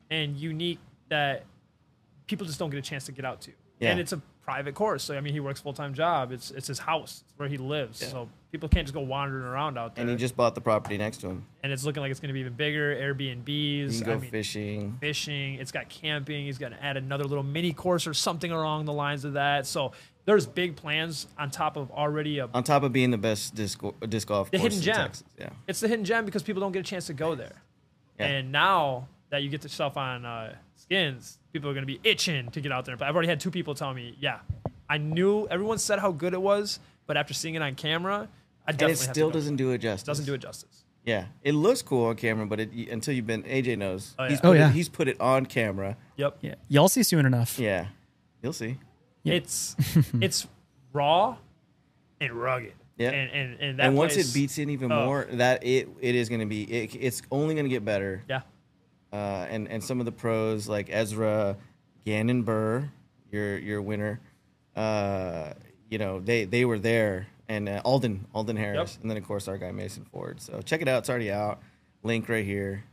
and unique that people just don't get a chance to get out to. Yeah. And it's a private course. So I mean, he works full time job. It's it's his house. It's where he lives. Yeah. So people can't just go wandering around out there. And he just bought the property next to him. and it's looking like it's going to be even bigger. Airbnbs. You can go I mean, fishing. fishing. It's got camping. He's going to add another little mini course or something along the lines of that. So there's big plans on top of already a. On top of being the best disc, disc golf The hidden gem. Yeah. It's the hidden gem because people don't get a chance to go there. Yeah. And now that you get yourself on uh, skins, people are going to be itching to get out there. But I've already had two people tell me, yeah, I knew everyone said how good it was, but after seeing it on camera, I And definitely it have to still doesn't do it justice. doesn't do it justice. Yeah, it looks cool on camera, but it, until you've been, AJ knows. Oh, yeah. He's Oh, put yeah. It, he's put it on camera. Yep. Yeah, y'all see soon enough. Yeah, you'll see. It's it's raw and rugged. Yeah. And and and, that and once place- it beats in even oh. more, that it it is going to be. It, it's only going to get better. Yeah. Uh, and and some of the pros like Ezra, Gannon Buhr, your your winner. Uh, you know they they were there, and uh, Alden Alden Harris, Yep. and then of course our guy Mason Ford. So check it out. It's already out. Link right here.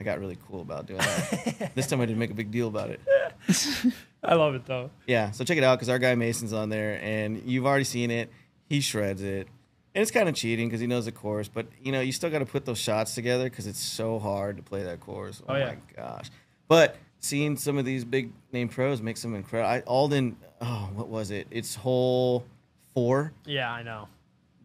I got really cool about doing that. this time I didn't make a big deal about it. I love it though. Yeah, so check it out because our guy Mason's on there, and you've already seen it. He shreds it, and it's kind of cheating because he knows the course. But you know, you still got to put those shots together because it's so hard to play that course. Oh, Oh, yeah. my gosh! But seeing some of these big name pros make some incredible. I, Alden, oh, what was it? It's hole four, Yeah, I know.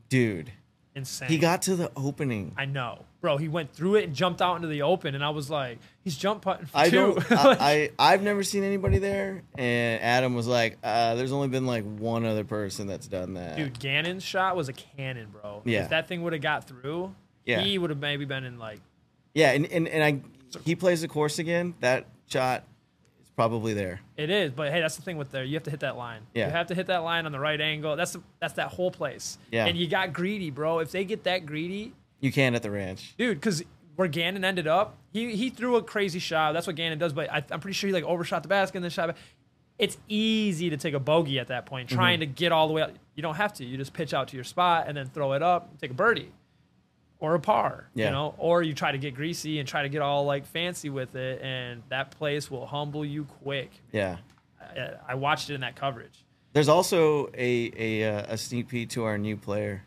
dude. Insane. He got to the opening. I know, bro. He went through it and jumped out into the open, and I was like, he's jump putting for I 2 don't. I, I I've never seen anybody there, and Adam was like, uh, "There's only been like one other person that's done that." Dude, Gannon's shot was a cannon, bro. Yeah. If that thing would have got through, Yeah. he would have maybe been in like Yeah, and, and, and I he plays the course again. That shot is probably there. it is. But hey, that's the thing with there. You have to hit that line. Yeah. You have to hit that line on the right angle. That's the, that's that whole place. Yeah. And you got greedy, bro. If they get that greedy, You can at the ranch. dude, because where Gannon ended up, he he threw a crazy shot. That's what Gannon does. But I, I'm pretty sure he like overshot the basket and then shot. back. It's easy to take a bogey at that point, Mm-hmm. trying to get all the way. out. You don't have to. You just pitch out to your spot and then throw it up, take a birdie, or a par. Yeah. You know, or you try to get greasy and try to get all like fancy with it, and that place will humble you quick. Yeah. I, I watched it in that coverage. There's also a a, uh, a sneak peek to our new player.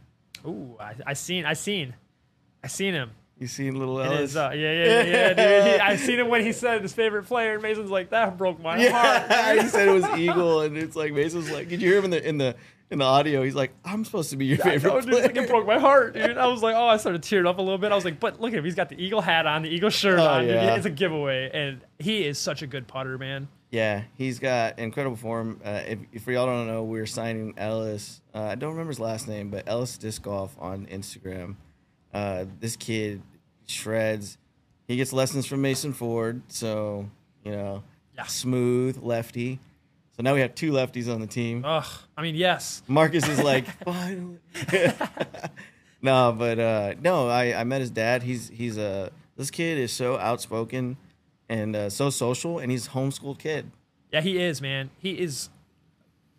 Ooh, I, I seen, I seen, I seen him. You seen little Ellis? is, uh, yeah, yeah, yeah, yeah, dude. He, I seen him when he said his favorite player, and Mason's like, that broke my heart. yeah, he said it was Eagle, and it's like Mason's like, did you hear him in the in the in the audio? He's like, I'm supposed to be your favorite know, dude, like, player. it broke my heart, dude. I was like, oh, I started tearing up a little bit. I was like, but look at him. He's got the Eagle hat on, the Eagle shirt Oh, on. dude. It's a giveaway. And he is such a good putter, man. Yeah, he's got incredible form. Uh, if, if y'all don't know, we're signing Ellis. Uh, I don't remember his last name, but Ellis Disc Golf on Instagram. Uh, this kid shreds. He gets lessons from Mason Ford, so you know, Yeah. smooth lefty. So now we have two lefties on the team. Ugh. I mean, yes. Marcus is like, finally. no, but uh, no, I, I met his dad. He's he's a this kid is so outspoken and uh, so social, and he's a homeschooled kid. Yeah, he is, man. He is.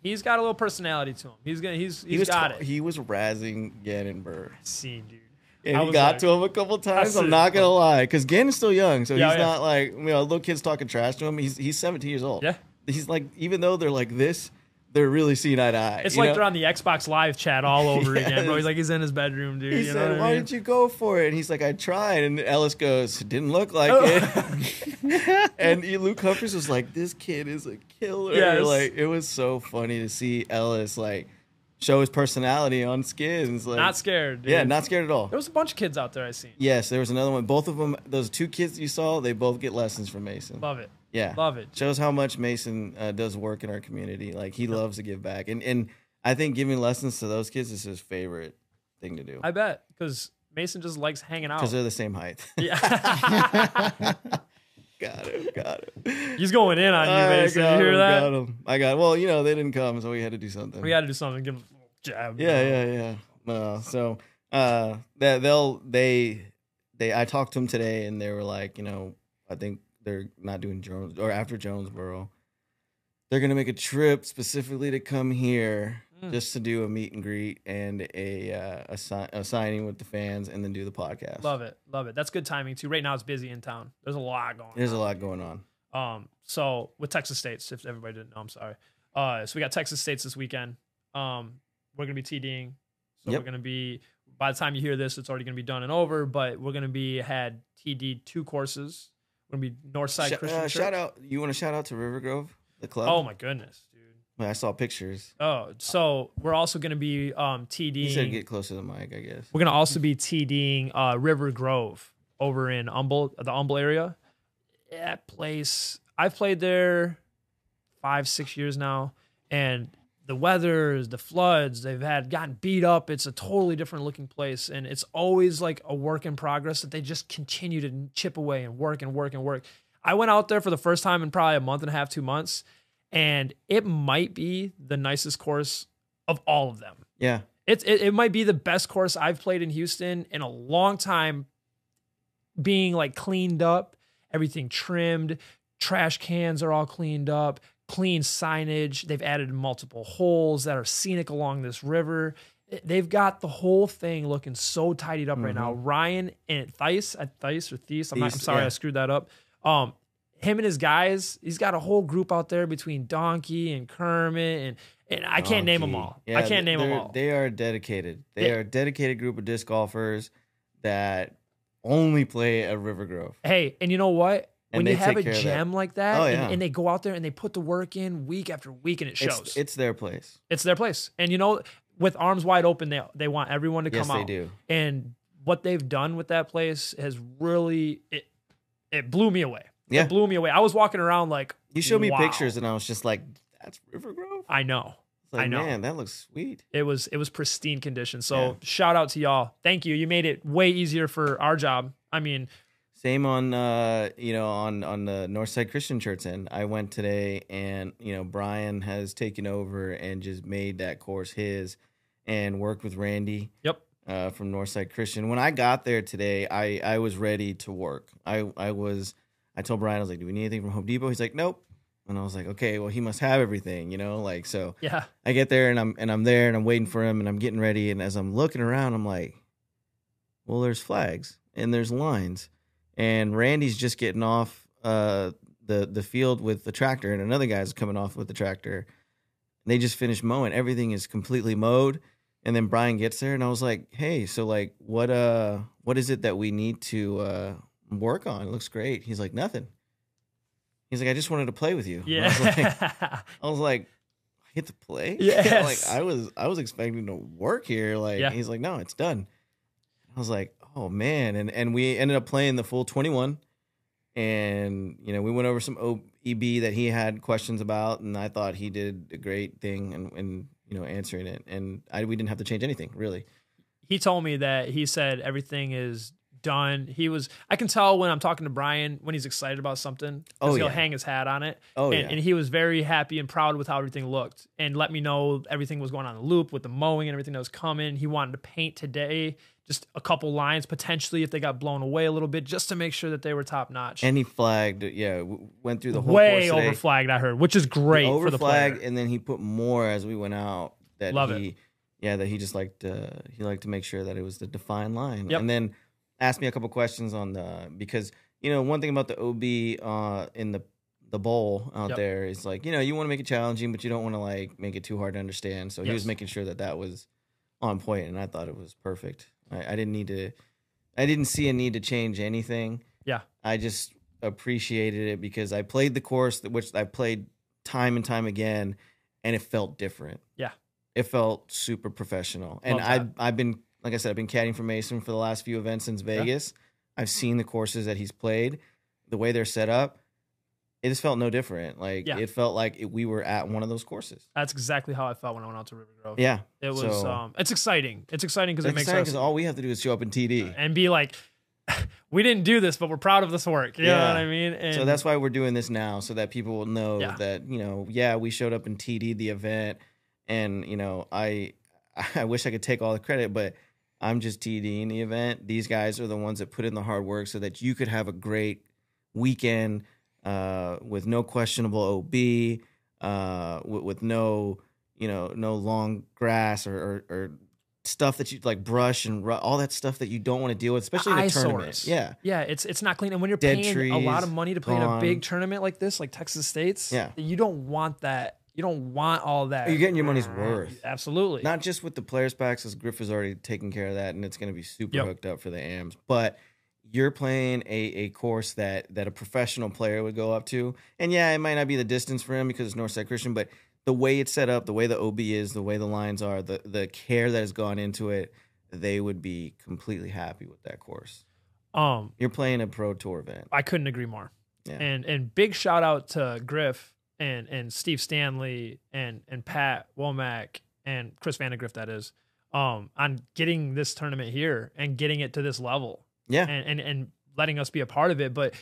He's got a little personality to him. He's gonna. He's He he's was got it. He was razzing Gannon Buhr. Scene, dude. And I he got like- to him a couple times. I'm not gonna lie, because Gannon's still young, so Yeah, he's yeah. not like you know little kids talking trash to him. He's he's 17 years old. Yeah. he's like even though they're like this, they're really seeing eye to eye. It's like know? they're on the Xbox Live chat all over again, bro. He's like he's in his bedroom, dude. He you know said, what I "Why mean? did you go for it?" And he's like, "I tried." And Ellis goes, "Didn't look like Oh. it." and Luke Humphries was like, "This kid is a killer." Yes. Like it was so funny to see Ellis like show his personality on skins. Like, Not scared, dude. Yeah, not scared at all. There was a bunch of kids out there I seen. Yes, there was another one. Both of them, those two kids you saw, they both get lessons from Mason. Love it. Yeah, Love it. Shows how much Mason uh, does work in our community. Like he loves to give back, and and I think giving lessons to those kids is his favorite thing to do I bet because Mason just likes hanging out. because they're the same height. Yeah, got it, got it. he's going in on you, I Mason. You got hear him, that? Got him. I got. Well, you know they didn't come, so we had to do something. We had to do something. Give him Yeah, yeah, yeah. No, so uh, that they'll they they I talked to them today, and they were like, you know, I think they're not doing Jones or after Jonesboro. They're gonna make a trip specifically to come here Mm. just to do a meet and greet and a uh, a, si- a signing with the fans, and then do the podcast. Love it. Love it. That's good timing too. Right now it's busy in town. There's a lot going on. There's on. a lot going on. Um, so with Texas States, if everybody didn't know, I'm sorry. Uh, so we got Texas States this weekend. Um, we're gonna be TDing. So Yep. we're gonna be by the time you hear this, it's already gonna be done and over. But we're gonna be had TD two courses. We're gonna be Northside Sh- Christian uh, Church. shout out! You want to shout out to River Grove, the club? Oh my goodness, dude. I saw pictures. Oh, so we're also gonna be um You said get closer to the mic, I guess. We're gonna also be TDing uh, River Grove over in Humble, the Humble area. That place, I've played there five, six years now, and the weather, the floods, they've had gotten beat up. It's a totally different looking place, and it's always like a work in progress that they just continue to chip away and work and work and work. I went out there for the first time in probably a month and a half, two months, and it might be the nicest course of all of them Yeah, it's it, it might be the best course I've played in Houston in a long time. Being like cleaned up, everything trimmed, trash cans are all cleaned up, clean signage. They've added multiple holes that are scenic along this river. They've got the whole thing looking so tidied up right now. Ryan and Thies, uh, Thies or Thies, I'm, not, I'm sorry, yeah. I screwed that up. Um, him and his guys, he's got a whole group out there between Donkey and Kermit and and I can't name them all. Yeah, I can't name them all. They are dedicated. They They- are a dedicated group of disc golfers that only play at River Grove. Hey, and you know what? And When they you have a that. gem like that, Oh, and, yeah. and they go out there and they put the work in week after week, and it shows. It's, it's their place. It's their place. And you know, with arms wide open, they they want everyone to come Yes, come they do. And what they've done with that place has really it it blew me away. Yeah. It blew me away. I was walking around like You showed me wow. pictures, and I was just like, "That's River Grove." I know. Like, I know. man, that looks sweet. It was it was pristine condition. So Yeah. shout out to y'all. Thank you. You made it way easier for our job. I mean, Same on uh, you know on on the Northside Christian Church end. I went today, and you know Brian has taken over and just made that course his, and worked with Randy. yep. uh, from Northside Christian. When I got there today, I, I was ready to work. I, I was I told Brian I was like, "Do we need anything from Home Depot?" He's like, "Nope." And I was like, "Okay, well, he must have everything, you know." Like so, Yeah. I get there and I'm and I'm there and I'm waiting for him and I'm getting ready. And as I'm looking around, I'm like, "Well, there's flags and there's lines, and Randy's just getting off uh, the the field with the tractor, and another guy's coming off with the tractor. They just finished mowing. Everything is completely mowed." And then Brian gets there, and I was like, "Hey, so like, what uh, what is it that we need to uh work on? It looks great." He's like, "Nothing." He's like, "I just wanted to play with you." And I was like, Yeah. I was like, I get to play? Yeah. like I was I was expecting to work here. Like Yeah. he's like, no, it's done. I was like, oh man. And and we ended up playing the full 21. And you know, we went over some OB that he had questions about, and I thought he did a great thing and, and you know, answering it. And I we didn't have to change anything, really. he told me that he said everything is done. He was I can tell when I'm talking to Brian when he's excited about something Oh, he'll yeah. hang his hat on it. Oh, and, yeah. and he was very happy and proud with how everything looked and let me know everything was going on the loop with the mowing and everything that was coming. He wanted to paint today just a couple lines potentially if they got blown away a little bit just to make sure that they were top notch. And he flagged, yeah, w- went through the whole Way over flagged, I heard, which is great over for the flag, and then he put more as we went out. That Love it. he, yeah, that he just liked. Uh, he liked to make sure that it was the defined line, Yep. and then asked me a couple questions on the because you know one thing about the OB uh, in the the bowl out Yep. there is like you know you want to make it challenging, but you don't want to like make it too hard to understand. So he was making sure that that was on point, and I thought it was perfect. I, I didn't need to. I didn't see a need to change anything. Yeah. I just appreciated it because I played the course, which I played time and time again, and it felt different. Yeah. It felt super professional. And Love I that. I've been like I said, I've been caddying for Mason for the last few events since Vegas. I've seen the courses that he's played, the way they're set up. It just felt no different. Like Yeah. it felt like it, we were at one of those courses. That's exactly how I felt when I went out to River Grove. Yeah, It was So- um it's exciting. It's exciting because it makes exciting us because all we have to do is show up in TD. and be like we didn't do this, but we're proud of this work. You know Yeah. what I mean? And so that's why we're doing this now, so that people will know Yeah. that you know, yeah, we showed up and TD the event, and you know, I I wish I could take all the credit, but I'm just TDing the event. These guys are the ones that put in the hard work so that you could have a great weekend uh, with no questionable OB, uh, with, with no you know no long grass or, or, or stuff that you like brush and ru- all that stuff that you don't want to deal with, especially in a tournament. Yeah. Yeah, it's it's not clean. And when you're Dead paying a lot of money to play in a big tournament like this, like Texas States, Yeah. you don't want that. You don't want all that. You're getting your money's worth. Absolutely. Not just with the players packs, because Griff has already taken care of that, and it's going to be super Yep. hooked up for the AMs. But you're playing a, a course that that a professional player would go up to, and yeah, it might not be the distance for him because it's Northside Christian, but the way it's set up, the way the OB is, the way the lines are, the the care that has gone into it, they would be completely happy with that course. um, You're playing a pro tour event. I couldn't agree more. Yeah. And and big shout out to Griff and and Steve Stanley and and Pat Womack and Chris Vandegrift that is um on getting this tournament here and getting it to this level Yeah, and and and letting us be a part of it but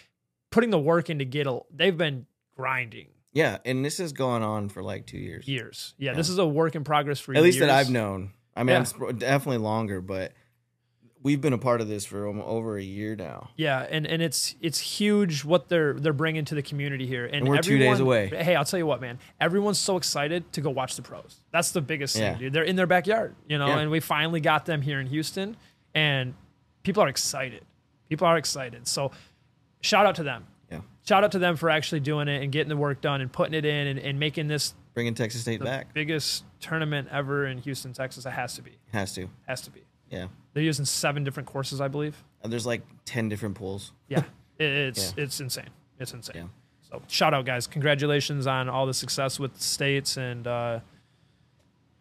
putting the work in to get a they've been grinding yeah, and this has gone on for like two years. years yeah, Yeah. this is a work in progress for At least that. I've known. I mean, Yeah. I'm sp- definitely longer, but we've been a part of this for over a year now. Yeah, and, and it's it's huge what they're they're bringing to the community here. And, And we're two days away. Hey, I'll tell you what, man. Everyone's so excited to go watch the pros. That's the biggest Yeah. thing, dude. They're in their backyard, you know, Yeah. and we finally got them here in Houston, and people are excited. People are excited. So, shout out to them. Yeah, Shout out to them for actually doing it and getting the work done and putting it in and, and making this bringing Texas State back biggest tournament ever in Houston, Texas. It has to be. has to. Has to be. Yeah, They're using seven different courses, I believe. And there's like ten different pools. Yeah, it, it's it's insane. It's insane. Yeah. So shout out, guys! Congratulations on all the success with the states, and uh,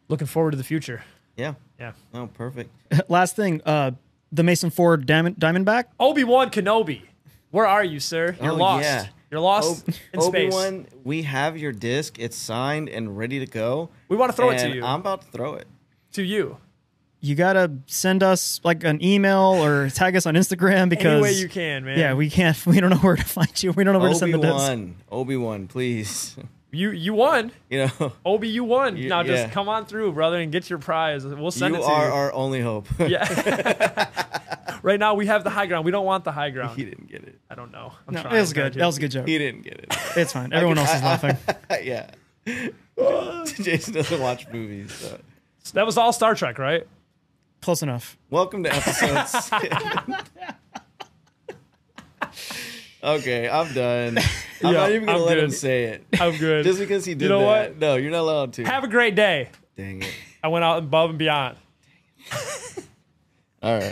looking forward to the future. Yeah. Yeah. Oh, perfect. Last thing, uh, the Mason Ford Diamond, Diamondback. Obi Wan Kenobi, where are you, sir? You're Oh, lost. yeah. You're lost in space. Obi-Wan, we have your disc. It's signed and ready to go. We want to throw it to you. I'm about to throw it. to you. You gotta send us like an email or tag us on Instagram because Any way you can, man. yeah, we can't. We don't know where to find you. We don't know where to send the disc. Wan, Obi Wan, please. you you won. You know, Obi, you won. You- now just yeah. come on through, brother, and get your prize. We'll send you it to are you. our only hope. yeah. right now we have the high ground. We don't want the high ground. he didn't get it. I don't know. I'm No, trying, it was good. Judge. That was a good joke. He didn't get it. It's fine. Everyone else is laughing. yeah. Jason doesn't watch movies. So. That was all Star Trek, right? Close enough. Welcome to episode. six. okay, I'm done. I'm Yeah, not even gonna I'm let him say it. I'm good. Just because he did know that. what? No, you're not allowed to. Have a great day. Dang it. I went out above and beyond. All right.